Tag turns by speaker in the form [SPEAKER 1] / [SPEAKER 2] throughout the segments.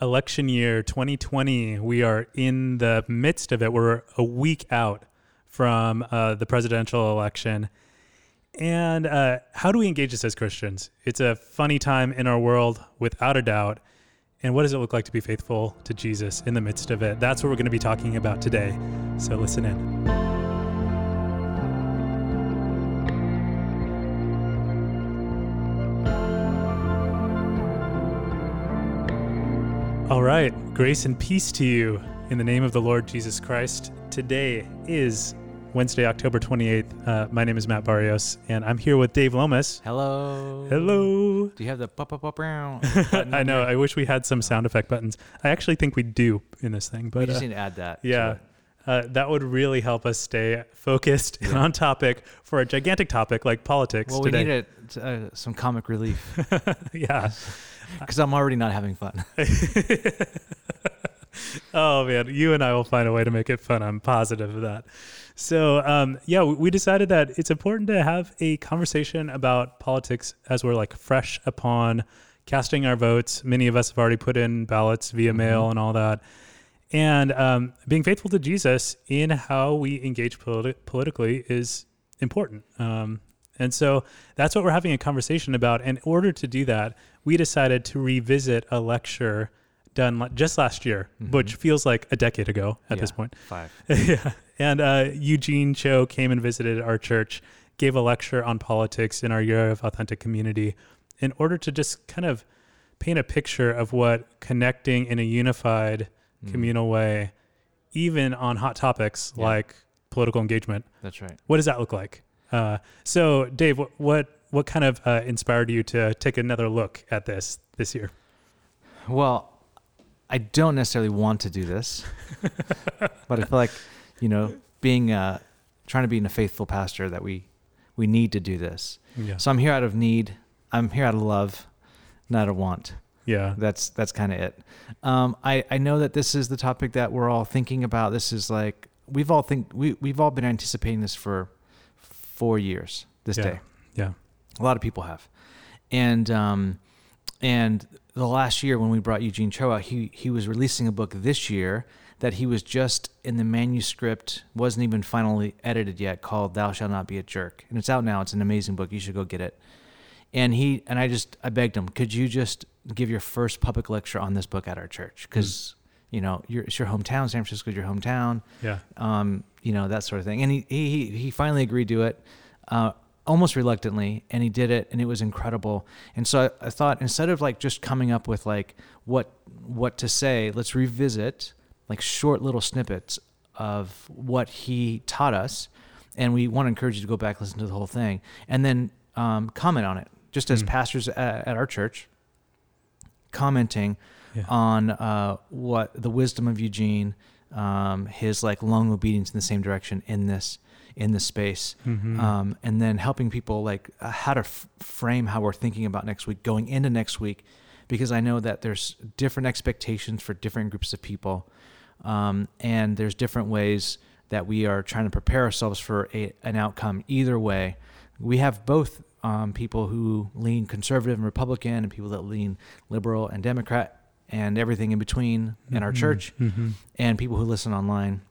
[SPEAKER 1] election year 2020. We are in the midst of it. We're a week out from uh, the presidential election. And uh, how do we engage this as Christians? It's a funny time in our world, without a doubt. And what does it look like to be faithful to Jesus in the midst of it? That's what we're going to be talking about today. So listen in. All right. Grace and peace to you in the name of the Lord Jesus Christ. Today is Wednesday, October 28th. Uh, my name is Matt Barrios, and I'm here with Dave Lomas.
[SPEAKER 2] Hello.
[SPEAKER 1] Hello.
[SPEAKER 2] Do you have the pop up up round?
[SPEAKER 1] I know. I wish we had some sound effect buttons. I actually think we do in this thing, but
[SPEAKER 2] we just
[SPEAKER 1] uh,
[SPEAKER 2] need to add that.
[SPEAKER 1] yeah. Uh, that would really help us stay focused and on topic for a gigantic topic like politics
[SPEAKER 2] Well,
[SPEAKER 1] today.
[SPEAKER 2] we need a, uh, some comic relief
[SPEAKER 1] yeah.
[SPEAKER 2] because I'm already not having fun.
[SPEAKER 1] oh man, you and I will find a way to make it fun. I'm positive of that. So um, yeah, we- decided that it's important to have a conversation about politics as we're like fresh upon casting our votes. Many of us have already put in ballots via mail and all that. And um, being faithful to Jesus in how we engage politi- politically is important. Um, and so that's what we're having a conversation about. In order to do that, we decided to revisit a lecture done just last year, which feels like a decade ago at this point.
[SPEAKER 2] Five.
[SPEAKER 1] yeah. And uh, Eugene Cho came and visited our church, gave a lecture on politics in our Year of Authentic Community in order to just kind of paint a picture of what connecting in a unified communal way, even on hot topics
[SPEAKER 2] Yeah.
[SPEAKER 1] like political engagement,
[SPEAKER 2] That's right.
[SPEAKER 1] what does that look like? Uh, so, Dave, what, what what kind of uh, inspired you to take another look at this this year?
[SPEAKER 2] Well, I don't necessarily want to do this, but I feel like, you know, being uh, trying to be a faithful pastor that we we need to do this.
[SPEAKER 1] Yeah,
[SPEAKER 2] So I'm here out of need. I'm here out of love, not out of want.
[SPEAKER 1] yeah,
[SPEAKER 2] That's that's kind of it. Um, I I know that this is the topic that we're all thinking about. This is like we've all think we we've all been anticipating this for four years. This
[SPEAKER 1] yeah,
[SPEAKER 2] day,
[SPEAKER 1] yeah,
[SPEAKER 2] a lot of people have, and um, and the last year when we brought Eugene Cho out, he he was releasing a book this year that he was just in the manuscript, wasn't even finally edited yet, called "Thou Shalt Not Be a Jerk," and it's out now. It's an amazing book. You should go get it. And he and I just I begged him, could you just give your first public lecture on this book at our church? Because you know your, it's your hometown, San Francisco's your hometown
[SPEAKER 1] yeah,
[SPEAKER 2] um, you know that sort of thing. And he he he finally agreed to it, uh, almost reluctantly, and he did it, and it was incredible. And so I, I thought instead of like just coming up with like what what to say, let's revisit like short little snippets of what he taught us, and we want to encourage you to go back listen to the whole thing, and then um, comment on it, just as
[SPEAKER 1] Mm.
[SPEAKER 2] pastors at, at our church, commenting
[SPEAKER 1] yeah.
[SPEAKER 2] on uh, what the wisdom of Eugene, um, his like long obedience in the same direction in this in this space,
[SPEAKER 1] Mhm.
[SPEAKER 2] um, and then helping people like uh, how to f- frame how we're thinking about next week, going into next week, because I know that there's different expectations for different groups of people, um, and there's different ways that we are trying to prepare ourselves for a, an outcome. Either way, we have both um, people who lean conservative and Republican, and people that lean liberal and Democrat, and everything in between in our
[SPEAKER 1] Mhm.
[SPEAKER 2] church,
[SPEAKER 1] Mhm.
[SPEAKER 2] and people who listen online.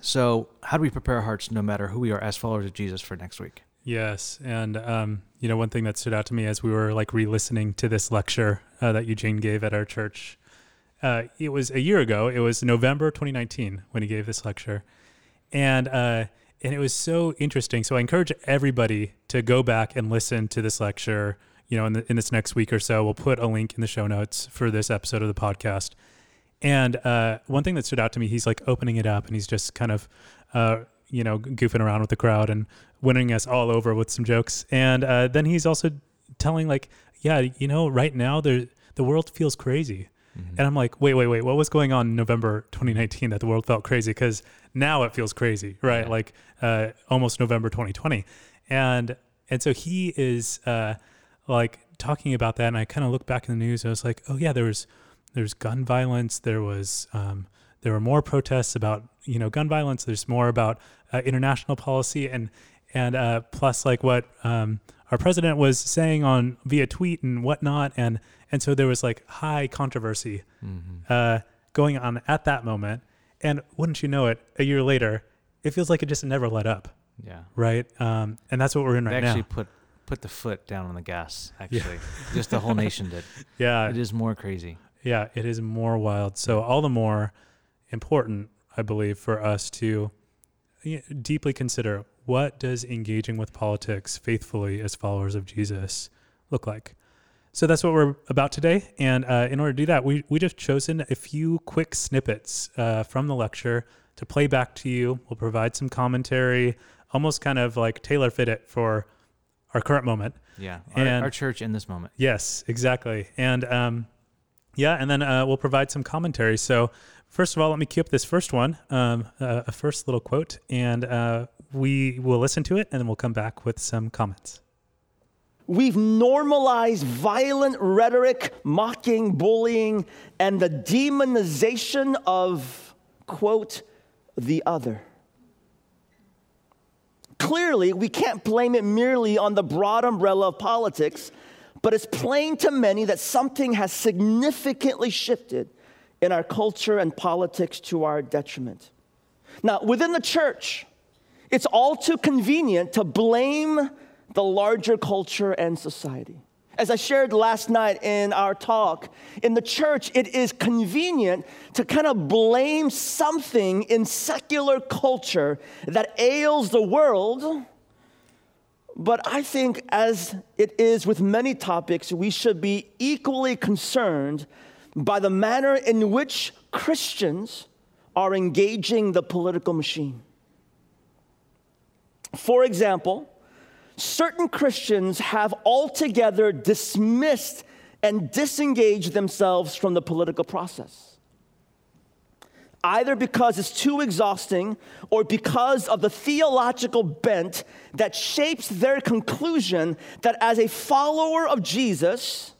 [SPEAKER 2] So, how do we prepare our hearts, no matter who we are, as followers of Jesus, for next week?
[SPEAKER 1] Yes, and um, you know, one thing that stood out to me as we were like re-listening to this lecture uh, that Eugene gave at our church, uh, it was a year ago. It was November 2019 when he gave this lecture, and uh, and it was so interesting. So I encourage everybody to go back and listen to this lecture. You know, in, the, in this next week or so, we'll put a link in the show notes for this episode of the podcast. And uh, one thing that stood out to me, he's like opening it up and he's just kind of, uh, you know, goofing around with the crowd and winning us all over with some jokes. And uh, then he's also telling like, yeah, you know, right now there the world feels crazy. And I'm like, wait, wait, wait, what was going on in November 2019 that the world felt crazy? Because now it feels crazy, right?
[SPEAKER 2] Yeah.
[SPEAKER 1] Like uh, almost November 2020. And and so he is uh, like talking about that. And I kind of look back in the news. I was like, oh yeah, there was there's gun violence. There was um, there were more protests about you know gun violence. There's more about uh, international policy, and and uh, plus like what um, our president was saying on via tweet and whatnot, and and so there was like high controversy
[SPEAKER 2] Mm-hmm.
[SPEAKER 1] uh, going on at that moment. And wouldn't you know it, a year later, it feels like it just never let up,
[SPEAKER 2] Yeah.
[SPEAKER 1] right? Um, and that's what we're in right
[SPEAKER 2] They
[SPEAKER 1] right
[SPEAKER 2] actually
[SPEAKER 1] now.
[SPEAKER 2] put put the foot down on the gas. Actually, just the whole nation did.
[SPEAKER 1] Yeah,
[SPEAKER 2] It is more crazy.
[SPEAKER 1] yeah, it is more wild. So all the more important, I believe, for us to deeply consider what does engaging with politics faithfully as followers of Jesus look like. So that's what we're about today. And uh, in order to do that, we we just chosen a few quick snippets uh, from the lecture to play back to you. We'll provide some commentary, almost kind of like tailor fit it for our current moment.
[SPEAKER 2] Yeah. Our,
[SPEAKER 1] And-
[SPEAKER 2] our church in this moment.
[SPEAKER 1] Yes, exactly. And um, yeah, and then uh, we'll provide some commentary. So, first of all, let me cue up this first one, um, uh, a first little quote, and uh, we will listen to it, and then we'll come back with some comments.
[SPEAKER 3] We've normalized violent rhetoric, mocking, bullying, and the demonization of, quote, the other. Clearly, we can't blame it merely on the broad umbrella of politics, but it's plain to many that something has significantly shifted in our culture and politics to our detriment. Now, within the church, it's all too convenient to blame the larger culture and society. As I shared last night in our talk, in the church, it is convenient to kind of blame something in secular culture that ails the world. But I think, as it is with many topics, we should be equally concerned by the manner in which Christians are engaging the political machine. For example, certain Christians have altogether dismissed and disengaged themselves from the political process. Either because it's too exhausting or because of the theological bent that shapes their conclusion that as a follower of Jesus,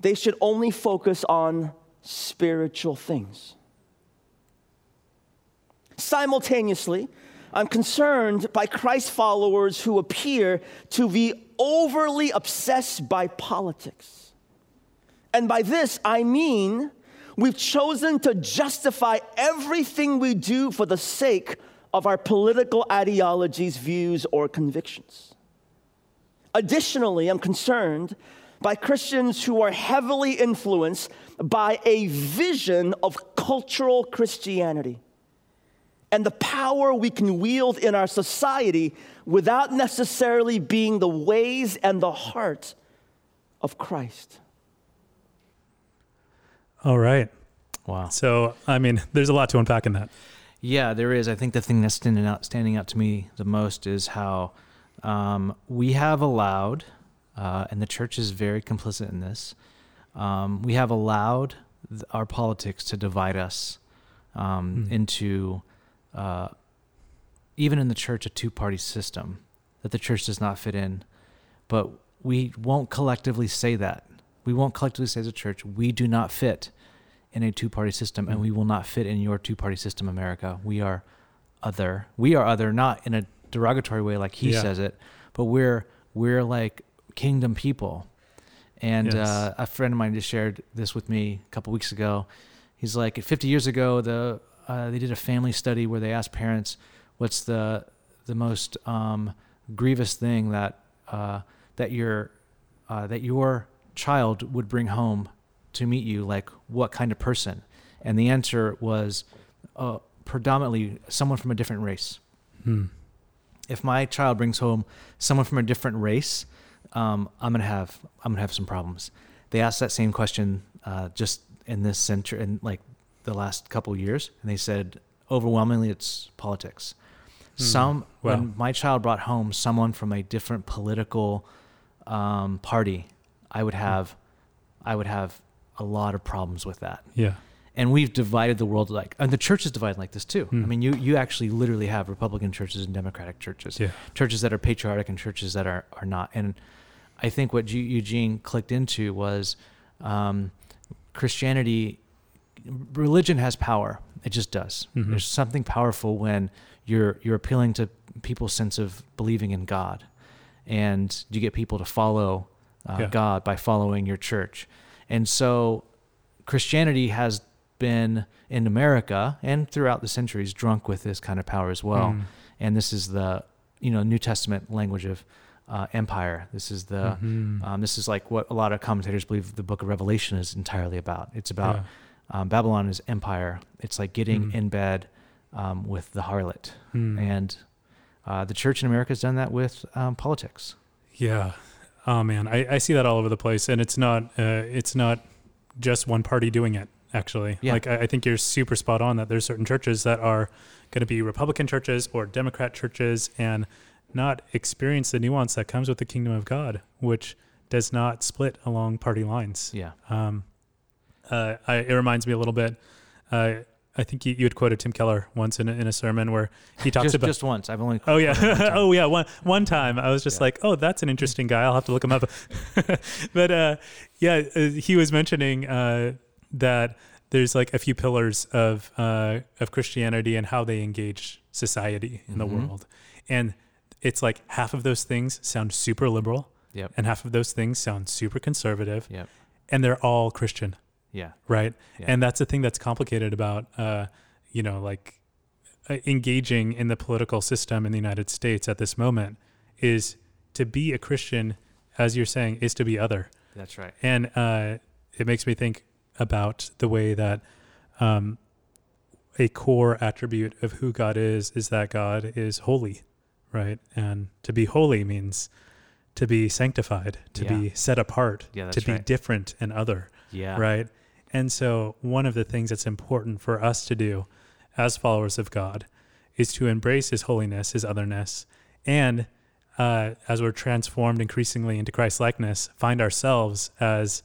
[SPEAKER 3] they should only focus on spiritual things. Simultaneously, I'm concerned by Christ followers who appear to be overly obsessed by politics. And by this, I mean we've chosen to justify everything we do for the sake of our political ideologies, views, or convictions. Additionally, I'm concerned by Christians who are heavily influenced by a vision of cultural Christianity and the power we can wield in our society without necessarily being the ways and the heart of Christ.
[SPEAKER 1] All right.
[SPEAKER 2] Wow.
[SPEAKER 1] So, I mean, there's a lot to unpack in that.
[SPEAKER 2] Yeah, there is. I think the thing that's standing out, standing out to me the most is how um, we have allowed, uh, and the church is very complicit in this. Um, we have allowed th- our politics to divide us um,
[SPEAKER 1] Hmm.
[SPEAKER 2] into, uh, even in the church, a two-party system that the church does not fit in. But we won't collectively say that. We won't collectively say as a church, we do not fit in a two party system, and we will not fit in your two party system, America. We are other. We are other, not in a derogatory way like he
[SPEAKER 1] Yeah.
[SPEAKER 2] says it, but we're we're like kingdom people. And
[SPEAKER 1] Yes.
[SPEAKER 2] uh, a friend of mine just shared this with me a couple weeks ago. He's like, 50 years ago, the uh, they did a family study where they asked parents, "What's the the most um, grievous thing that uh, that your uh, that your child would bring home to meet you? Like, what kind of person?" And the answer was uh, predominantly someone from a different race.
[SPEAKER 1] Hmm.
[SPEAKER 2] If my child brings home someone from a different race, um, I'm gonna have I'm gonna have some problems. They asked that same question uh, just in this century, in like the last couple years, and they said overwhelmingly it's politics. Some
[SPEAKER 1] Hmm. Wow.
[SPEAKER 2] when my child brought home someone from a different political um, party, I would have I would have a lot of problems with that
[SPEAKER 1] Yeah.
[SPEAKER 2] and we've divided the world like and the church is divided like this too
[SPEAKER 1] Hmm.
[SPEAKER 2] i mean you you actually literally have republican churches and democratic churches
[SPEAKER 1] Yeah.
[SPEAKER 2] churches that are patriotic and churches that are are not and i think what Eu- eugene clicked into was um, christianity religion has power it just does
[SPEAKER 1] Mhm.
[SPEAKER 2] there's something powerful when you're you're appealing to people's sense of believing in God, and you get people to follow uh,
[SPEAKER 1] Yeah.
[SPEAKER 2] God by following your church, and so Christianity has been in America and throughout the centuries drunk with this kind of power as well,
[SPEAKER 1] Mm.
[SPEAKER 2] and this is the you know New Testament language of uh, empire. This is the
[SPEAKER 1] Mhm.
[SPEAKER 2] um, this is like what a lot of commentators believe the Book of Revelation is entirely about. It's about
[SPEAKER 1] Yeah.
[SPEAKER 2] Um, Babylon is empire. It's like getting
[SPEAKER 1] Mhm.
[SPEAKER 2] in bed um, with the harlot,
[SPEAKER 1] Mm.
[SPEAKER 2] and uh, the church in America has done that with um, politics.
[SPEAKER 1] Yeah. Oh man, I, I see that all over the place, and it's not uh, it's not just one party doing it. Actually,
[SPEAKER 2] Yeah.
[SPEAKER 1] like I, I think you're super spot on that there's certain churches that are going to be Republican churches or Democrat churches, and not experience the nuance that comes with the kingdom of God, which does not split along party lines.
[SPEAKER 2] Yeah,
[SPEAKER 1] Um, uh, I, it reminds me a little bit. Uh, I think you, you had quoted Tim Keller once in a, in a sermon where he talks
[SPEAKER 2] just,
[SPEAKER 1] about
[SPEAKER 2] just once. I've only
[SPEAKER 1] Oh
[SPEAKER 2] quoted him one
[SPEAKER 1] yeah. oh yeah. One one time I was just
[SPEAKER 2] Yeah.
[SPEAKER 1] like, oh, that's an interesting guy. I'll have to look him up. but uh, yeah, uh, he was mentioning uh, that there's like a few pillars of uh, of Christianity and how they engage society in the
[SPEAKER 2] Mhm.
[SPEAKER 1] world, and it's like half of those things sound super liberal,
[SPEAKER 2] Yep.
[SPEAKER 1] and half of those things sound super conservative,
[SPEAKER 2] Yep.
[SPEAKER 1] and they're all Christian
[SPEAKER 2] Yeah.
[SPEAKER 1] right
[SPEAKER 2] Yeah.
[SPEAKER 1] and that's the thing that's complicated about uh, you know like uh, engaging in the political system in the united states at this moment is to be a christian as you're saying is to be other
[SPEAKER 2] That's right.
[SPEAKER 1] and uh, it makes me think about the way that um, a core attribute of who god is is that god is holy right and to be holy means to be sanctified to
[SPEAKER 2] Yeah.
[SPEAKER 1] be set apart
[SPEAKER 2] Yeah,
[SPEAKER 1] to be
[SPEAKER 2] right.
[SPEAKER 1] different and other
[SPEAKER 2] Yeah.
[SPEAKER 1] right? And so, one of the things that's important for us to do as followers of God is to embrace His holiness, His otherness, and uh, as we're transformed increasingly into Christ likeness, find ourselves as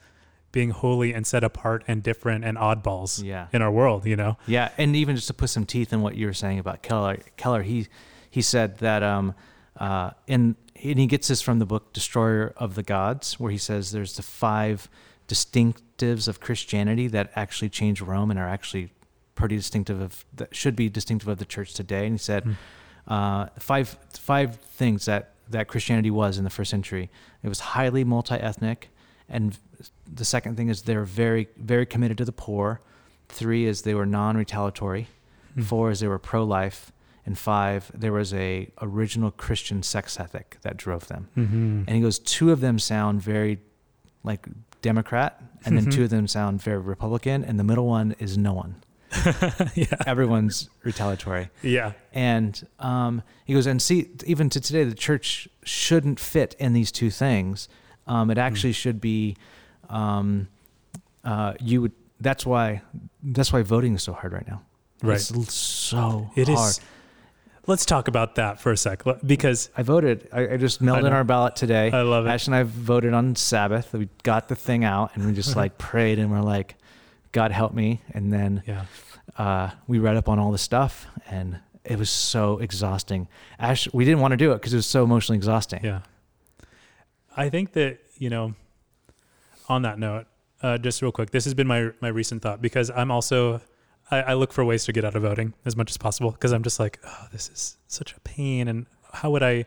[SPEAKER 1] being holy and set apart and different and oddballs
[SPEAKER 2] Yeah.
[SPEAKER 1] in our world, you know?
[SPEAKER 2] Yeah, and even just to put some teeth in what you were saying about Keller, Keller, he he said that um, uh, in and he gets this from the book Destroyer of the Gods, where he says there's the five distinctives of Christianity that actually change Rome and are actually pretty distinctive of that should be distinctive of the church today. And he said
[SPEAKER 1] Mm.
[SPEAKER 2] uh, five five things that that Christianity was in the first century. It was highly multi-ethnic, and the second thing is they're very very committed to the poor. Three is they were non-retaliatory.
[SPEAKER 1] Mm.
[SPEAKER 2] Four is they were pro-life, and five there was a original Christian sex ethic that drove them.
[SPEAKER 1] Mm-hmm.
[SPEAKER 2] And he goes, two of them sound very like Democrat, and then two of them sound very Republican, and the middle one is no one.
[SPEAKER 1] yeah.
[SPEAKER 2] Everyone's retaliatory.
[SPEAKER 1] Yeah.
[SPEAKER 2] And um, he goes, and see, even to today, the church shouldn't fit in these two things. Um, it actually should be, um, uh, you would. That's why. That's why voting is so hard right now.
[SPEAKER 1] Right.
[SPEAKER 2] It's so
[SPEAKER 1] It is. Let's talk about that for a sec because
[SPEAKER 2] I voted. I, I just mailed in our ballot today.
[SPEAKER 1] I love it.
[SPEAKER 2] Ash and I voted on Sabbath. We got the thing out, and we just like prayed, and we're like, "God help me!" And then
[SPEAKER 1] Yeah.
[SPEAKER 2] uh, we read up on all the stuff, and it was so exhausting. Ash, we didn't want to do it because it was so emotionally exhausting.
[SPEAKER 1] Yeah. I think that, you know, on that note, uh, just real quick, this has been my my recent thought because I'm also I, I look for ways to get out of voting as much as possible because I'm just like, oh, this is such a pain, and how would I,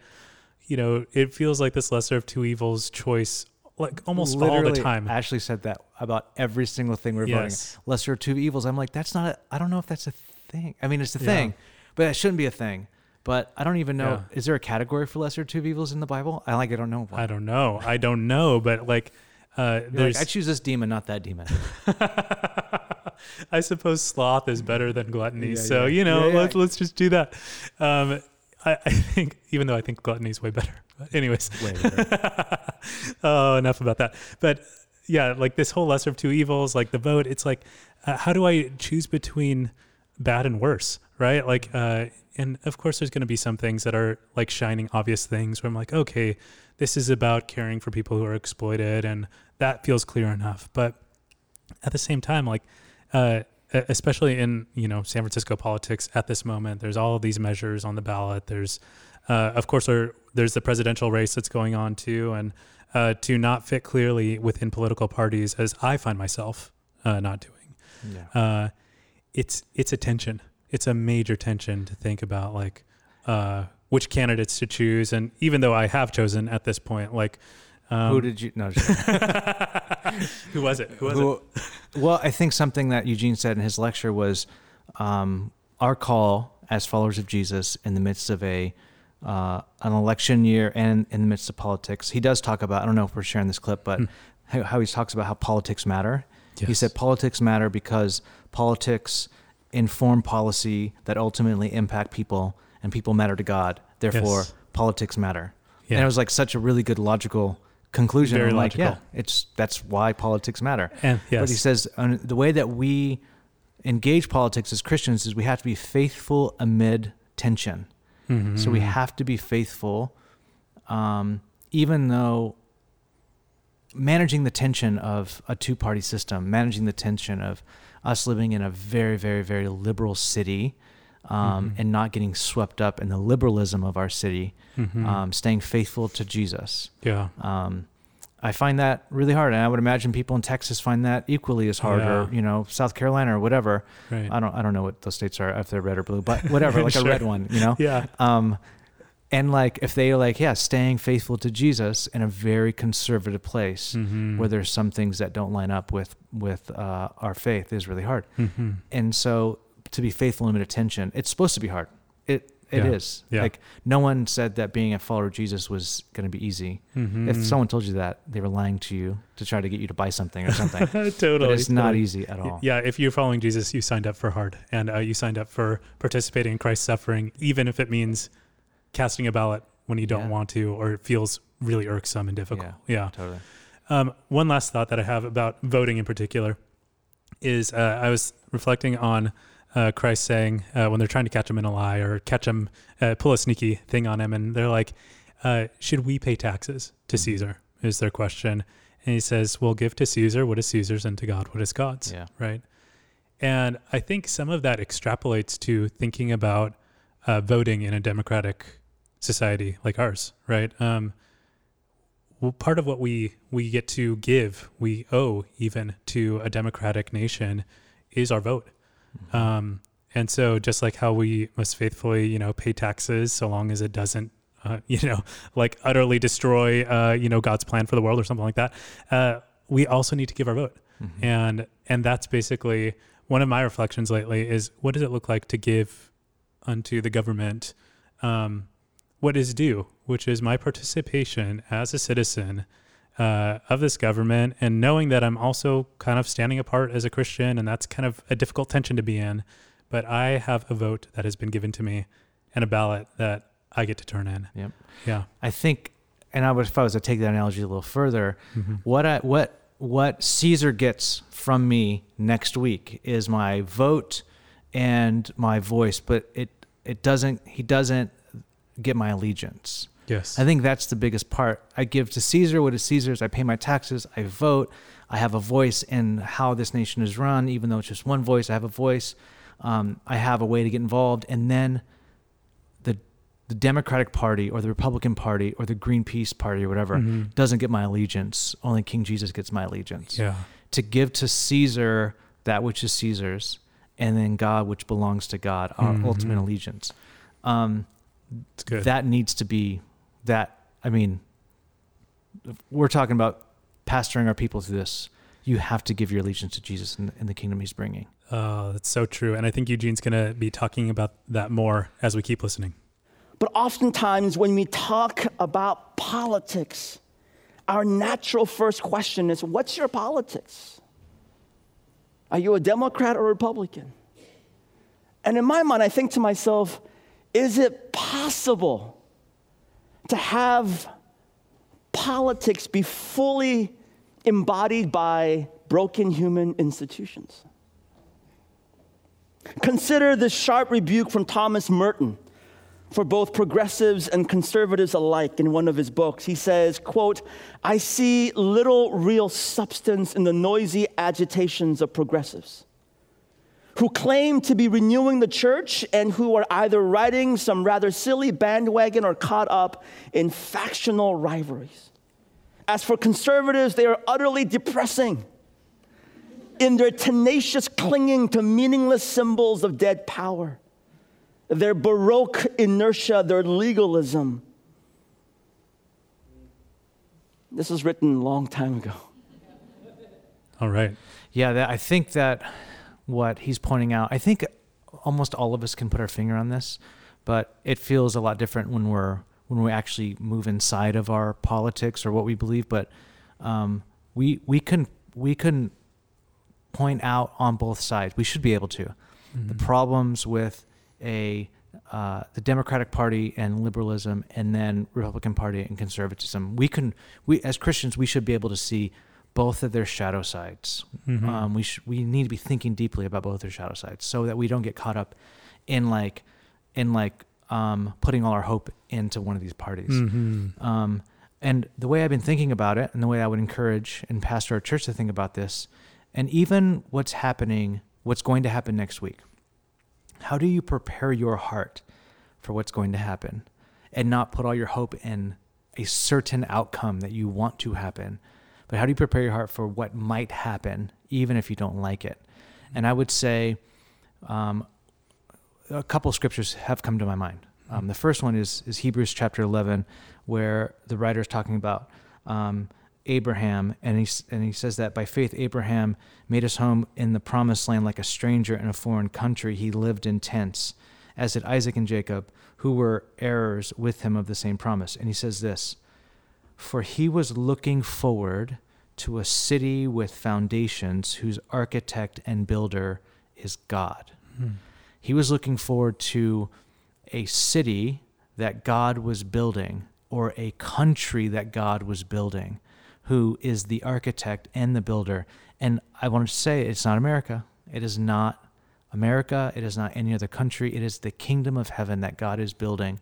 [SPEAKER 1] you know, it feels like this lesser of two evils choice, like almost all the
[SPEAKER 2] Literally,
[SPEAKER 1] time.
[SPEAKER 2] Ashley said that about every single thing we're
[SPEAKER 1] Yes.
[SPEAKER 2] voting. Lesser of two evils. I'm like, that's not. A, I don't know if that's a thing. I mean, it's a
[SPEAKER 1] Yeah.
[SPEAKER 2] thing, but it shouldn't be a thing. But I don't even know.
[SPEAKER 1] Yeah.
[SPEAKER 2] Is there a category for lesser of two evils in the Bible? I like. I don't know.
[SPEAKER 1] I don't know. I don't know, but like, uh, there's.
[SPEAKER 2] like, I choose this demon, not that demon.
[SPEAKER 1] I suppose sloth is better than gluttony.
[SPEAKER 2] Yeah,
[SPEAKER 1] so
[SPEAKER 2] yeah.
[SPEAKER 1] you know,
[SPEAKER 2] Yeah,
[SPEAKER 1] let's let's just do that. Um, I, I think, even though I think gluttony is way better. But anyways,
[SPEAKER 2] Way better.
[SPEAKER 1] oh, enough about that. But yeah, like this whole lesser of two evils, like the vote. It's like, uh, how do I choose between bad and worse, right? Like, uh, and of course, there's going to be some things that are like shining obvious things where I'm like, okay, this is about caring for people who are exploited, and that feels clear enough. But at the same time, like, uh, especially in you know San Francisco politics at this moment, there's all of these measures on the ballot. There's, uh, of course, there, there's the presidential race that's going on too, and uh, to not fit clearly within political parties, as I find myself uh, not doing
[SPEAKER 2] yeah.
[SPEAKER 1] uh, it's it's a tension. It's a major tension to think about like uh, which candidates to choose. And even though I have chosen at this point, like, um,
[SPEAKER 2] Who did you? No.
[SPEAKER 1] who was it? Who was
[SPEAKER 2] Who- well, I think something that Eugene said in his lecture was um, our call as followers of Jesus in the midst of a uh, an election year and in the midst of politics. He does talk about. I don't know if we're sharing this clip, but how, how he talks about how politics matter. He said politics matter because politics inform policy that ultimately impact people, and people matter to God. Therefore,
[SPEAKER 1] Yes.
[SPEAKER 2] politics matter.
[SPEAKER 1] Yeah.
[SPEAKER 2] And it was like such a really good logical conclusion.
[SPEAKER 1] Very
[SPEAKER 2] like, yeah, it's that's why politics matter.
[SPEAKER 1] And
[SPEAKER 2] But he says uh, the way that we engage politics as Christians is we have to be faithful amid tension.
[SPEAKER 1] Mm-hmm.
[SPEAKER 2] So we have to be faithful, um, even though managing the tension of a two party system, managing the tension of us living in a very, very, very liberal city. Um, And not getting swept up in the liberalism of our city,
[SPEAKER 1] Mhm.
[SPEAKER 2] um, staying faithful to Jesus.
[SPEAKER 1] yeah.
[SPEAKER 2] Um, I find that really hard, and I would imagine people in Texas find that equally as hard, or you know, South Carolina or whatever.
[SPEAKER 1] Right.
[SPEAKER 2] I don't, I don't know what those states are if they're red or blue, but whatever, like a red one, you know.
[SPEAKER 1] Yeah.
[SPEAKER 2] Um, and like if they are like, yeah, staying faithful to Jesus in a very conservative place
[SPEAKER 1] Mhm.
[SPEAKER 2] where there's some things that don't line up with with uh, our faith is really hard.
[SPEAKER 1] Mhm.
[SPEAKER 2] And so to be faithful in attention, it's supposed to be hard. It it is
[SPEAKER 1] Yeah. Yeah.
[SPEAKER 2] like no one said that being a follower of Jesus was going to be easy.
[SPEAKER 1] Mhm.
[SPEAKER 2] If someone told you that, they were lying to you to try to get you to buy something or something.
[SPEAKER 1] totally.
[SPEAKER 2] but it's not
[SPEAKER 1] totally.
[SPEAKER 2] easy at all.
[SPEAKER 1] Yeah, if you're following Jesus, you signed up for hard, and uh, you signed up for participating in Christ's suffering, even if it means casting a ballot when you don't
[SPEAKER 2] Yeah.
[SPEAKER 1] want to, or it feels really irksome and difficult. Yeah.
[SPEAKER 2] Totally.
[SPEAKER 1] Um, one last thought that I have about voting in particular is uh, I was reflecting on uh, Christ saying uh, when they're trying to catch him in a lie or catch him, uh, pull a sneaky thing on him, and they're like, uh, "Should we pay taxes to
[SPEAKER 2] Mm-hmm.
[SPEAKER 1] Caesar?" Is their question, and he says, "Well, give to Caesar what is Caesar's, and to God what is God's."
[SPEAKER 2] Yeah.
[SPEAKER 1] Right. And I think some of that extrapolates to thinking about uh, voting in a democratic society like ours, right? Um, well, part of what we we get to give, we owe even to a democratic nation, is our vote. Um, and so, just like how we must faithfully, you know, pay taxes so long as it doesn't, uh, you know, like utterly destroy, uh, you know, God's plan for the world or something like that, uh, we also need to give our vote.
[SPEAKER 2] Mm-hmm.
[SPEAKER 1] And and that's basically one of my reflections lately is what does it look like to give unto the government um, what is due, which is my participation as a citizen uh, of this government, and knowing that I'm also kind of standing apart as a Christian, and that's kind of a difficult tension to be in. But I have a vote that has been given to me, and a ballot that I get to turn in.
[SPEAKER 2] Yep.
[SPEAKER 1] Yeah.
[SPEAKER 2] I think, and I would, if I was to take that analogy a little further,
[SPEAKER 1] Mm-hmm.
[SPEAKER 2] what I what what Caesar gets from me next week is my vote and my voice, but it it doesn't. He doesn't get my allegiance.
[SPEAKER 1] Yes.
[SPEAKER 2] I think that's the biggest part. I give to Caesar what is Caesar's. I pay my taxes. I vote. I have a voice in how this nation is run, even though it's just one voice. I have a voice. Um, I have a way to get involved, and then the the Democratic Party or the Republican Party or the Greenpeace Party or whatever
[SPEAKER 1] Mhm.
[SPEAKER 2] doesn't get my allegiance. Only King Jesus gets my allegiance.
[SPEAKER 1] Yeah.
[SPEAKER 2] To give to Caesar that which is Caesar's, and then God which belongs to God, our
[SPEAKER 1] Mhm.
[SPEAKER 2] ultimate allegiance. Um,
[SPEAKER 1] good.
[SPEAKER 2] that needs to be that i mean we're talking about pastoring our people through this you have to give your allegiance to jesus and, and the kingdom he's bringing
[SPEAKER 1] Oh, that's so true. And I think Eugene's going to be talking about that more as we keep listening.
[SPEAKER 3] But oftentimes, when we talk about politics, our natural first question is What's your politics? Are you a Democrat or Republican? And in my mind, I think to myself, Is it possible to have politics be fully embodied by broken human institutions? Consider this sharp rebuke from Thomas Merton for both progressives and conservatives alike in one of his books. He says, quote, I see little real substance in the noisy agitations of progressives who claim to be renewing the church and who are either riding some rather silly bandwagon or caught up in factional rivalries. As for conservatives, they are utterly depressing in their tenacious clinging to meaningless symbols of dead power. their Baroque inertia, their legalism. This was written a long time ago.
[SPEAKER 1] All right.
[SPEAKER 2] Yeah, that, I think that what he's pointing out, I think almost all of us can put our finger on this, but it feels a lot different when we're when we actually move inside of our politics or what we believe. But um, we we can we can point out on both sides. We should be able to
[SPEAKER 1] Mm-hmm.
[SPEAKER 2] the problems with a uh, the Democratic Party and liberalism, and then Republican Party and conservatism. We can we as Christians we should be able to see both of their shadow sides.
[SPEAKER 1] Mhm.
[SPEAKER 2] Um, we sh- we need to be thinking deeply about both their shadow sides, so that we don't get caught up in like in like um, putting all our hope into one of these parties.
[SPEAKER 1] Mhm.
[SPEAKER 2] Um, and the way I've been thinking about it, and the way I would encourage and pastor our church to think about this, and even what's happening, what's going to happen next week. How do you prepare your heart for what's going to happen and not put all your hope in a certain outcome that you want to happen? But how do you prepare your heart for what might happen, even if you don't like it? And I would say um, a couple scriptures have come to my mind. Um, the first one is, is Hebrews chapter 11, where the writer is talking about um, Abraham, and he, and he says that by faith, Abraham made his home in the promised land like a stranger in a foreign country. He lived in tents, as did Isaac and Jacob, who were heirs with him of the same promise. And he says this For he was looking forward to a city with foundations, whose architect and builder is God. Hmm. He was looking forward to a city that God was building or a country that God was building, who is the architect and the builder. And I want to say it's not America. It is not America. It is not any other country. It is the kingdom of heaven that God is building.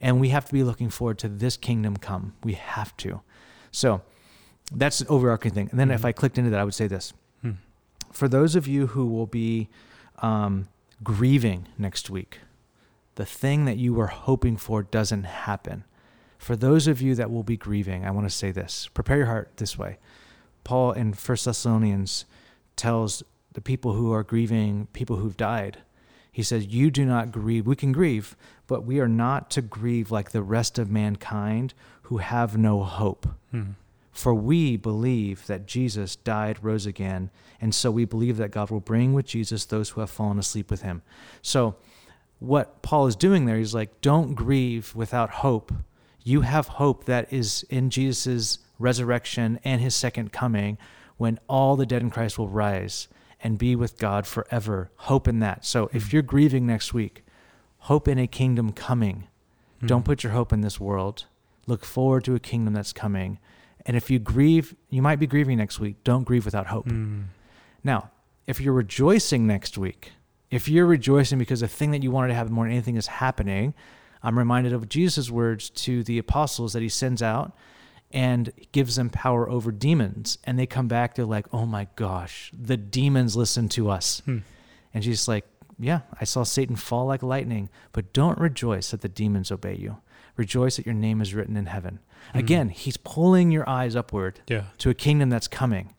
[SPEAKER 2] And we have to be looking forward to this kingdom come. We have to. So that's an overarching thing. And then if I clicked into that, I would say this
[SPEAKER 1] Hmm.
[SPEAKER 2] for those of you who will be um, grieving next week, the thing that you were hoping for doesn't happen. For those of you that will be grieving, I want to say this prepare your heart this way. Paul in 1 Thessalonians tells the people who are grieving, people who've died, he says, You do not grieve. We can grieve, but we are not to grieve like the rest of mankind who have no hope.
[SPEAKER 1] Hmm.
[SPEAKER 2] For we believe that Jesus died, rose again, and so we believe that God will bring with Jesus those who have fallen asleep with him. So, what Paul is doing there, he's like, don't grieve without hope. You have hope that is in Jesus' resurrection and his second coming when all the dead in Christ will rise and be with God forever. Hope in that. So, if you're grieving next week, hope in a kingdom coming. Don't put your hope in this world. Look forward to a kingdom that's coming. And if you grieve, you might be grieving next week. Don't grieve without hope.
[SPEAKER 1] Hmm.
[SPEAKER 2] Now, if you're rejoicing next week, if you're rejoicing because the thing that you wanted to happen more than anything is happening, I'm reminded of Jesus' words to the apostles that he sends out and gives them power over demons. And they come back, they're like, oh my gosh, the demons listen to us.
[SPEAKER 1] Hmm.
[SPEAKER 2] And she's like, yeah, I saw Satan fall like lightning, but don't rejoice that the demons obey you. Rejoice that your name is written in heaven. Hmm. Again, he's pulling your eyes upward
[SPEAKER 1] Yeah.
[SPEAKER 2] to a kingdom that's coming.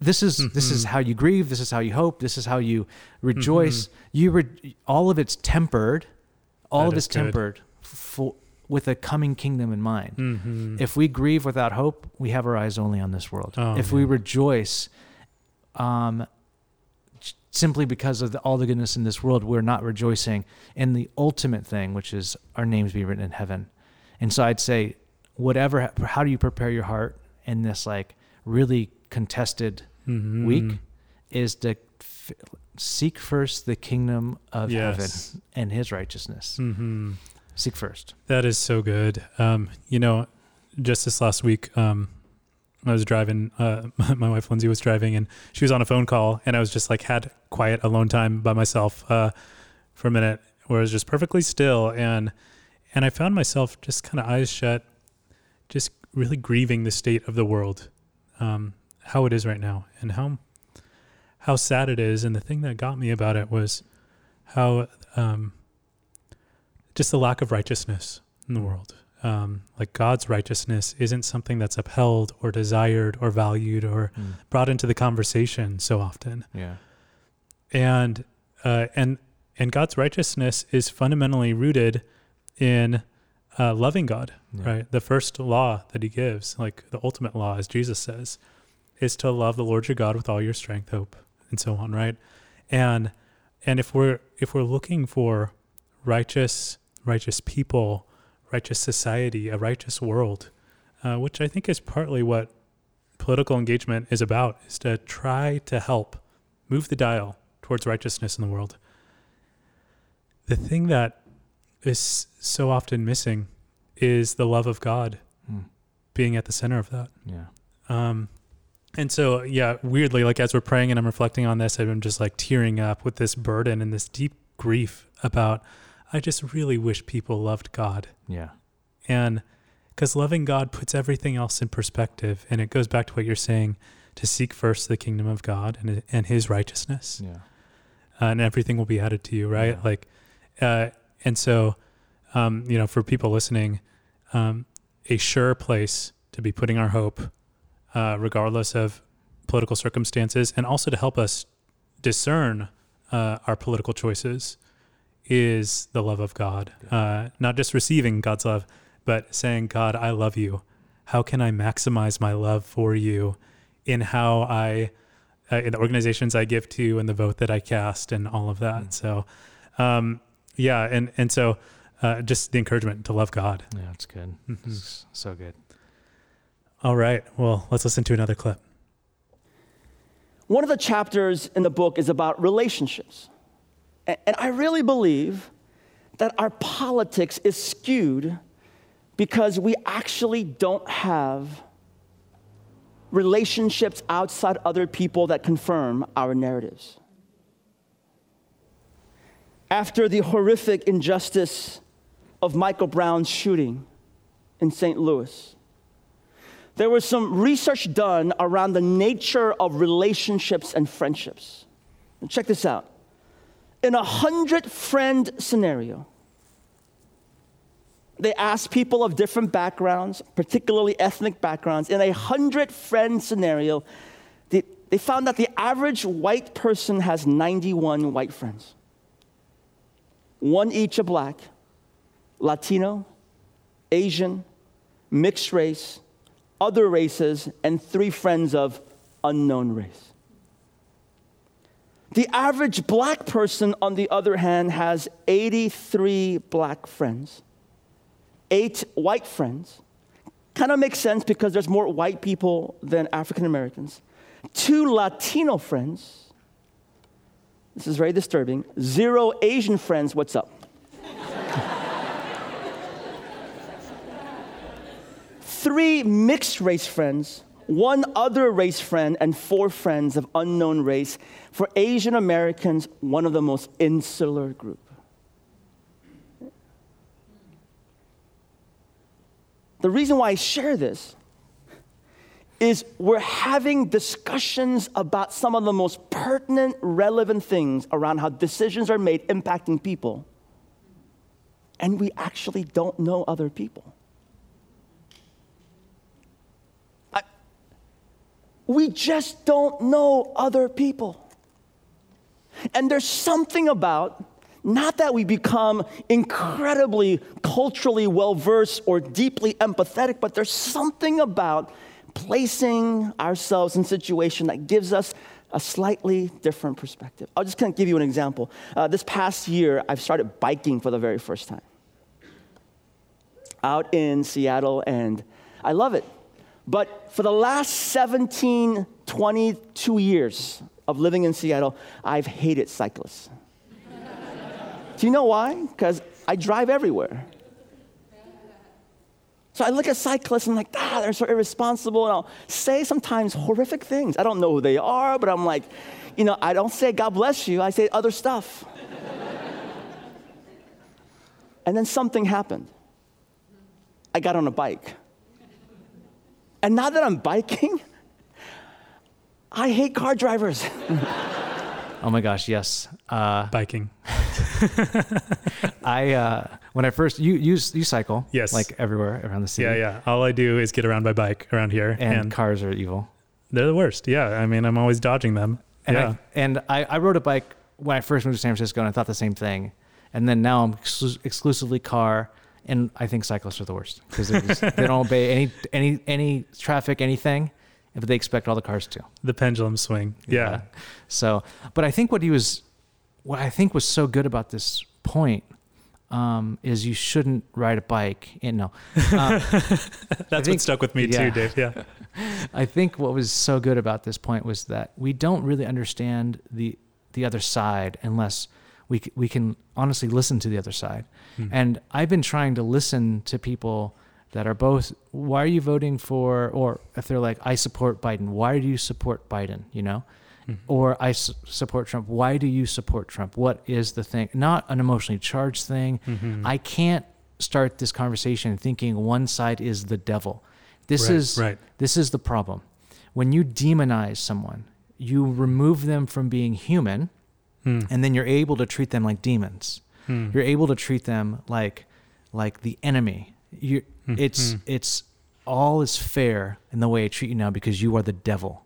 [SPEAKER 2] This is hmm, this is
[SPEAKER 1] Mhm.
[SPEAKER 2] how you grieve. This is how you hope. This is how you rejoice. Hmm, you re- all of it's tempered. All
[SPEAKER 1] That
[SPEAKER 2] of it's
[SPEAKER 1] good.
[SPEAKER 2] tempered for, with a coming kingdom in mind.
[SPEAKER 1] Mhm.
[SPEAKER 2] If we grieve without hope, we have our eyes only on this world.
[SPEAKER 1] Oh,
[SPEAKER 2] if we rejoice, um, simply because of the, all the goodness in this world, we're not rejoicing in the ultimate thing, which is our names be written in heaven. And so I'd say, whatever, how do you prepare your heart in this like really contested
[SPEAKER 1] Mhm.
[SPEAKER 2] week? Is to f- seek first the kingdom of
[SPEAKER 1] Yes.
[SPEAKER 2] heaven and His righteousness.
[SPEAKER 1] Mhm.
[SPEAKER 2] Seek first.
[SPEAKER 1] That is so good. Um, you know, just this last week, um, I was driving. Uh, my wife Lindsay was driving, and she was on a phone call, and I was just like had quiet, alone time by myself uh, for a minute, where I was just perfectly still, and and I found myself just kind of eyes shut, just really grieving the state of the world, um, how it is right now, and how how sad it is. And the thing that got me about it was how um, just the lack of righteousness in the world. Um, like God's righteousness isn't something that's upheld or desired or valued or brought into the conversation so often.
[SPEAKER 2] Yeah.
[SPEAKER 1] And uh, and and God's righteousness is fundamentally rooted in uh, loving God,
[SPEAKER 2] Yeah.
[SPEAKER 1] right? The first law that He gives, like the ultimate law, as Jesus says, is to love the Lord your God with all your strength, hope, and so on, right? And and if we're if we're looking for righteous righteous people, righteous society, a righteous world, uh, which I think is partly what political engagement is about, is to try to help move the dial towards righteousness in the world. The thing that is so often missing is the love of God
[SPEAKER 2] Hmm.
[SPEAKER 1] being at the center of that.
[SPEAKER 2] Yeah.
[SPEAKER 1] Um, and so, yeah, weirdly, like as we're praying and I'm reflecting on this, I'm just like tearing up with this burden and this deep grief about, I just really wish people loved God.
[SPEAKER 2] Yeah.
[SPEAKER 1] And because loving God puts everything else in perspective. And it goes back to what you're saying to seek first the kingdom of God and, and his righteousness,
[SPEAKER 2] Yeah.
[SPEAKER 1] uh, and everything will be added to you, right?
[SPEAKER 2] Yeah.
[SPEAKER 1] Like, uh, and so, um, you know, for people listening, um, a sure place to be putting our hope, uh, regardless of political circumstances, and also to help us discern uh, our political choices, is the love of God. Uh, not just receiving God's love, but saying, God, I love you. How can I maximize my love for you in how I, uh, in the organizations I give to and the vote that I cast and all of that?
[SPEAKER 2] Mm.
[SPEAKER 1] So, um, yeah, and and so uh, just the encouragement to love God.
[SPEAKER 2] Yeah. It's good.
[SPEAKER 1] Mhm.
[SPEAKER 2] It's so good.
[SPEAKER 1] All right, well, let's listen to another clip.
[SPEAKER 3] One of the chapters in the book is about relationships. And I really believe that our politics is skewed because we actually don't have relationships outside other people that confirm our narratives. After the horrific injustice of Michael Brown's shooting in St. Louis, there was some research done around the nature of relationships and friendships. Check this out. In a hundred friend scenario, they asked people of different backgrounds, particularly ethnic backgrounds. In a hundred friend scenario, they, they found that the average white person has 91 white friends. One each are black, Latino, Asian, mixed race, other races, and three friends of unknown race. The average black person, on the other hand, has 83 black friends, eight white friends. Kind of makes sense because there's more white people than African Americans. Two Latino friends. This is very disturbing. Zero Asian friends. What's up? three mixed race friends, one other race friend, and four friends of unknown race. For Asian Americans, one of the most insular group. The reason why I share this is we're having discussions about some of the most pertinent, relevant things around how decisions are made impacting people, and we actually don't know other people. We just don't know other people. And there's something about, not that we become incredibly culturally well versed or deeply empathetic, but there's something about placing ourselves in situation that gives us a slightly different perspective. I'll just kind of give you an example. Uh, this past year, I've started biking for the very first time out in Seattle, and I love it. But for the last 17, 22 years of living in Seattle, I've hated cyclists. Do you know why? Because I drive everywhere. So I look at cyclists and I'm like, ah, they're so irresponsible. And I'll say sometimes horrific things. I don't know who they are, but I'm like, you know, I don't say God bless you, I say other stuff. and then something happened. I got on a bike. And now that I'm biking, I hate car drivers.
[SPEAKER 2] Oh my gosh, yes. Uh,
[SPEAKER 1] Biking.
[SPEAKER 2] I uh, when I first you you you cycle
[SPEAKER 1] Yes.
[SPEAKER 2] like everywhere around the city.
[SPEAKER 1] Yeah, yeah. All I do is get around by bike around here,
[SPEAKER 2] And,
[SPEAKER 1] and,
[SPEAKER 2] cars are evil.
[SPEAKER 1] they're the worst. Yeah, I mean, I'm always dodging them.
[SPEAKER 2] And
[SPEAKER 1] yeah,
[SPEAKER 2] I, and I, I rode a bike when I first moved to San Francisco, and I thought the same thing, and then now I'm exclu- exclusively car, and I think cyclists are the worst because they, they don't obey any any any traffic, anything, but they expect all the cars to.
[SPEAKER 1] The pendulum swing. Yeah.
[SPEAKER 2] So, but I think what he was, what I think was so good about this point, um, is you shouldn't ride a bike. And no, um,
[SPEAKER 1] That's
[SPEAKER 2] think-
[SPEAKER 1] what stuck with me
[SPEAKER 2] yeah.
[SPEAKER 1] too, Dave. Yeah.
[SPEAKER 2] I think what was so good about this point was that we don't really understand the the other side unless we we can honestly listen to the other side.
[SPEAKER 1] Hmm.
[SPEAKER 2] And I've been trying to listen to people that are both why are you voting for or if they're like I support Biden, why do you support Biden, you know?
[SPEAKER 1] Mhm.
[SPEAKER 2] Or I s- support Trump. Why do you support Trump? What is the thing? Not an emotionally charged thing.
[SPEAKER 1] Mhm.
[SPEAKER 2] I can't start this conversation thinking one side is the devil. This
[SPEAKER 1] Right,
[SPEAKER 2] is
[SPEAKER 1] right.
[SPEAKER 2] this is the problem. When you demonize someone, you remove them from being human,
[SPEAKER 1] Hmm.
[SPEAKER 2] and then you're able to treat them like demons.
[SPEAKER 1] Hmm.
[SPEAKER 2] You're able to treat them like like the enemy. You,
[SPEAKER 1] Hmm,
[SPEAKER 2] it's it's all is fair in the way I treat you now because you are the devil.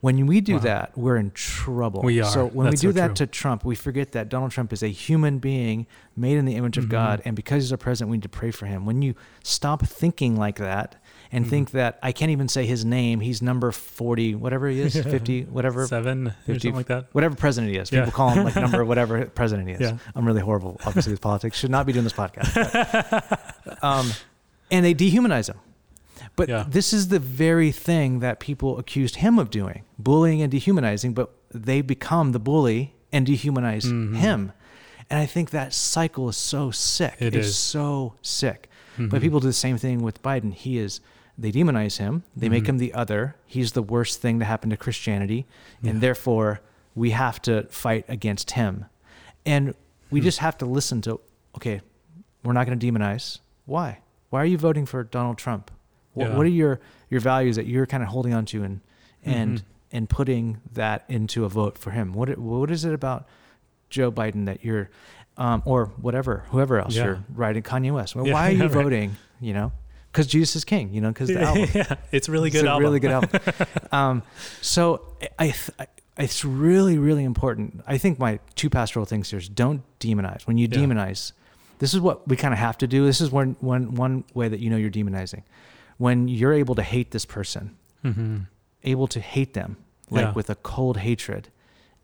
[SPEAKER 2] When we do
[SPEAKER 1] Wow.
[SPEAKER 2] that, we're in trouble.
[SPEAKER 1] We are.
[SPEAKER 2] So when
[SPEAKER 1] That's
[SPEAKER 2] we do
[SPEAKER 1] so
[SPEAKER 2] that
[SPEAKER 1] true.
[SPEAKER 2] to Trump, we forget that Donald Trump is a human being made in the image of
[SPEAKER 1] Mhm.
[SPEAKER 2] God, and because he's our president, we need to pray for him. When you stop thinking like that and
[SPEAKER 1] Mhm.
[SPEAKER 2] think that I can't even say his name, he's number forty, whatever he is, fifty, whatever,
[SPEAKER 1] Seven or
[SPEAKER 2] 50
[SPEAKER 1] something like that.
[SPEAKER 2] whatever president he is.
[SPEAKER 1] Yeah.
[SPEAKER 2] People call him like number whatever president he is.
[SPEAKER 1] Yeah.
[SPEAKER 2] I'm really horrible, obviously, with politics. Should not be doing this podcast. but- um, and they dehumanize him. But
[SPEAKER 1] Yeah.
[SPEAKER 2] this is the very thing that people accused him of doing bullying and dehumanizing, but they become the bully and dehumanize
[SPEAKER 1] Mhm.
[SPEAKER 2] him. And I think that cycle is so sick.
[SPEAKER 1] It
[SPEAKER 2] it's
[SPEAKER 1] is.
[SPEAKER 2] so sick. But
[SPEAKER 1] Mhm.
[SPEAKER 2] people do the same thing with Biden. He is, they demonize him, they make
[SPEAKER 1] Mhm.
[SPEAKER 2] him the other. He's the worst thing to happen to Christianity. And therefore, we have to fight against him. And we
[SPEAKER 1] Hmm.
[SPEAKER 2] just have to listen to, okay, we're not going to demonize. Why? Why are you voting for Donald Trump? What,
[SPEAKER 1] Yeah.
[SPEAKER 2] what are your, your values that you're kind of holding on to and, and,
[SPEAKER 1] Mhm.
[SPEAKER 2] and putting that into a vote for him? What, what is it about Joe Biden that you're, um, or whatever, whoever else
[SPEAKER 1] Yeah.
[SPEAKER 2] you're writing Kanye West? Well,
[SPEAKER 1] Yeah,
[SPEAKER 2] why are you
[SPEAKER 1] yeah, right.
[SPEAKER 2] voting? You know, because Jesus is King. You know, because the album.
[SPEAKER 1] yeah, it's a really good album.
[SPEAKER 2] It's
[SPEAKER 1] good
[SPEAKER 2] a
[SPEAKER 1] album.
[SPEAKER 2] really good album. um, so I, th- I, it's really, really important. I think my two pastoral things here is don't demonize. When you
[SPEAKER 1] Yeah.
[SPEAKER 2] demonize, this is what we kind of have to do. This is one, one, one way that you know you're demonizing. When you're able to hate this person,
[SPEAKER 1] hmm
[SPEAKER 2] able to hate them like
[SPEAKER 1] Yeah.
[SPEAKER 2] with a cold hatred,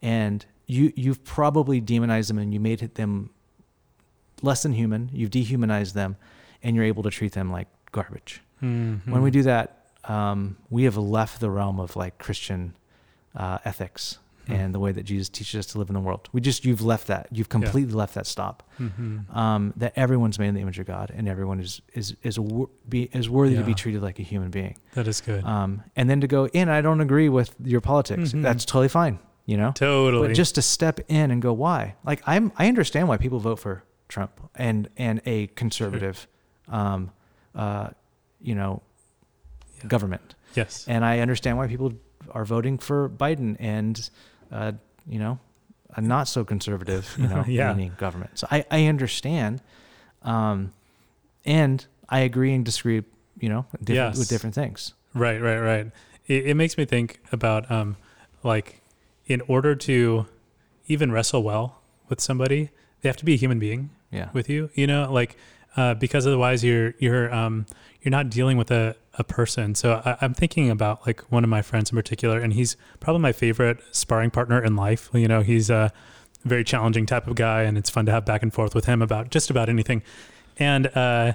[SPEAKER 2] and you you've probably demonized them and you made them less than human. You've dehumanized them, and you're able to treat them like garbage when
[SPEAKER 1] Mm-hmm.
[SPEAKER 2] we do that, um, we have left the realm of like Christian uh, ethics
[SPEAKER 1] Hmm.
[SPEAKER 2] and the way that Jesus teaches us to live in the world. We just you've left that. You've completely left that stop.
[SPEAKER 1] hmm
[SPEAKER 2] Um, that everyone's made in the image of God and everyone is is is be is worthy to be treated like a human being.
[SPEAKER 1] That is good.
[SPEAKER 2] Um, and then to go in, I don't agree with your politics.
[SPEAKER 1] Mhm.
[SPEAKER 2] That's totally fine. You know.
[SPEAKER 1] totally.
[SPEAKER 2] But just to step in and go, why? Like I'm, I understand why people vote for Trump and and a conservative, um, uh, you know,
[SPEAKER 1] Yeah.
[SPEAKER 2] government,
[SPEAKER 1] yes.
[SPEAKER 2] and I understand why people are voting for Biden and, uh, you know, a not so conservative, you know,
[SPEAKER 1] Yeah.
[SPEAKER 2] leaning government. So I I understand, um, and I agree and disagree, you know, different,
[SPEAKER 1] Yes.
[SPEAKER 2] with different things.
[SPEAKER 1] Right, right, right. It, it makes me think about um, like in order to even wrestle well with somebody, they have to be a human being
[SPEAKER 2] Yeah.
[SPEAKER 1] with you. You know, like uh, because otherwise you're you're um, you're not dealing with a, a person. So I, I'm thinking about like one of my friends in particular, and he's probably my favorite sparring partner in life. You know, he's a very challenging type of guy, and it's fun to have back and forth with him about just about anything. And uh,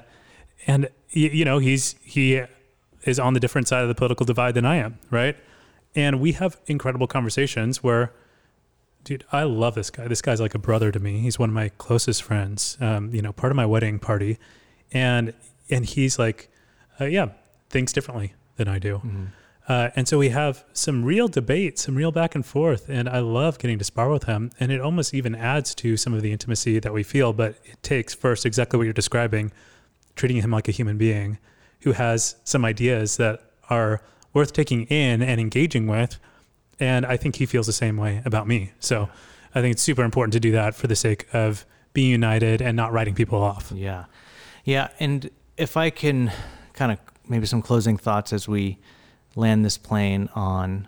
[SPEAKER 1] and you know, he's he is on the different side of the political divide than I am, right? And we have incredible conversations where, dude, I love this guy. This guy's like a brother to me. He's one of my closest friends. Um, you know, part of my wedding party, and and he's like, uh, yeah, thinks differently than I do.
[SPEAKER 2] Mhm.
[SPEAKER 1] Uh, and so we have some real debate, some real back and forth, and I love getting to spar with him. And it almost even adds to some of the intimacy that we feel. But it takes first exactly what you're describing, treating him like a human being who has some ideas that are worth taking in and engaging with. And I think he feels the same way about me. So I think it's super important to do that for the sake of being united and not writing people off.
[SPEAKER 2] Yeah. Yeah. And if I can kind of maybe some closing thoughts as we land this plane on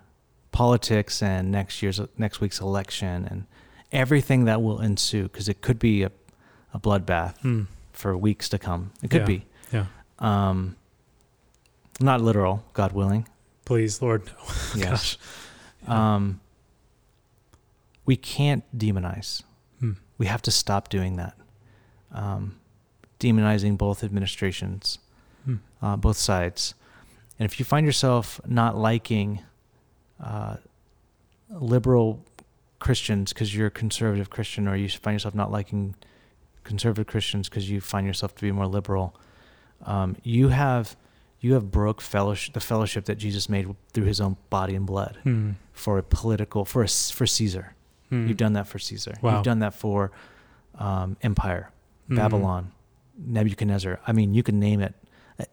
[SPEAKER 2] politics and next year's next week's election and everything that will ensue, because it could be a, a bloodbath
[SPEAKER 1] Mm.
[SPEAKER 2] for weeks to come. It could
[SPEAKER 1] Yeah.
[SPEAKER 2] be.
[SPEAKER 1] Yeah.
[SPEAKER 2] Um, not literal, God willing.
[SPEAKER 1] Please, Lord. no.
[SPEAKER 2] Yes.
[SPEAKER 1] Gosh. Yeah.
[SPEAKER 2] Um, we can't demonize.
[SPEAKER 1] Hmm.
[SPEAKER 2] We have to stop doing that. Um, demonizing both administrations,
[SPEAKER 1] Hmm.
[SPEAKER 2] uh, both sides. And if you find yourself not liking uh, liberal Christians because you're a conservative Christian, or you find yourself not liking conservative Christians because you find yourself to be more liberal, um, you have you have broke fellowship, the fellowship that Jesus made through His own body and blood
[SPEAKER 1] Hmm.
[SPEAKER 2] For a political for a, for Caesar.
[SPEAKER 1] Hmm.
[SPEAKER 2] You've done that for Caesar.
[SPEAKER 1] Wow.
[SPEAKER 2] You've done that for um, empire,
[SPEAKER 1] Hmm.
[SPEAKER 2] Babylon, Nebuchadnezzar. I mean, you can name it.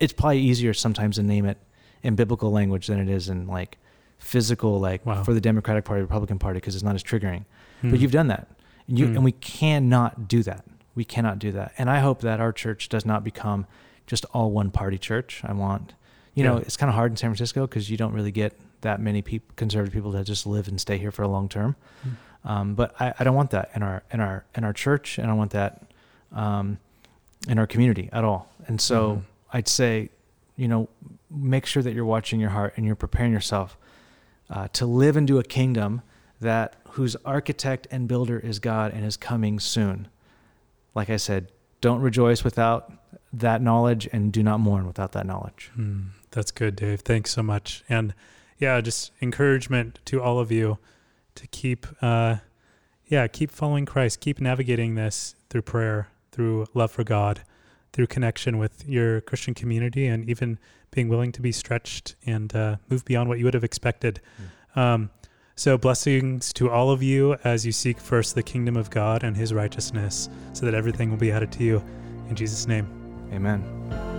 [SPEAKER 2] It's probably easier sometimes to name it in biblical language than it is in like physical, like
[SPEAKER 1] Wow.
[SPEAKER 2] for the Democratic Party, Republican Party, because it's not as triggering.
[SPEAKER 1] Hmm.
[SPEAKER 2] But you've done that, and, you,
[SPEAKER 1] Hmm.
[SPEAKER 2] and we cannot do that. We cannot do that. And I hope that our church does not become just all one party church. I want, you know, it's kind of hard in San Francisco because you don't really get that many people, conservative people that just live and stay here for a long term.
[SPEAKER 1] Hmm.
[SPEAKER 2] Um, but I, I don't want that in our in our in our church, and I want that um, in our community at all. And so
[SPEAKER 1] Mhm.
[SPEAKER 2] I'd say, you know, make sure that you're watching your heart and you're preparing yourself uh, to live into a kingdom that whose architect and builder is God and is coming soon. Like I said, don't rejoice without that knowledge, and do not mourn without that knowledge.
[SPEAKER 1] Hmm, that's good, Dave. Thanks so much. And yeah, just encouragement to all of you to keep, uh, yeah, keep following Christ, keep navigating this through prayer, through love for God, through connection with your Christian community, and even being willing to be stretched and uh, move beyond what you would have expected. Um, so, blessings to all of you as you seek first the kingdom of God and his righteousness, so that everything will be added to you. In Jesus' name.
[SPEAKER 2] Amen.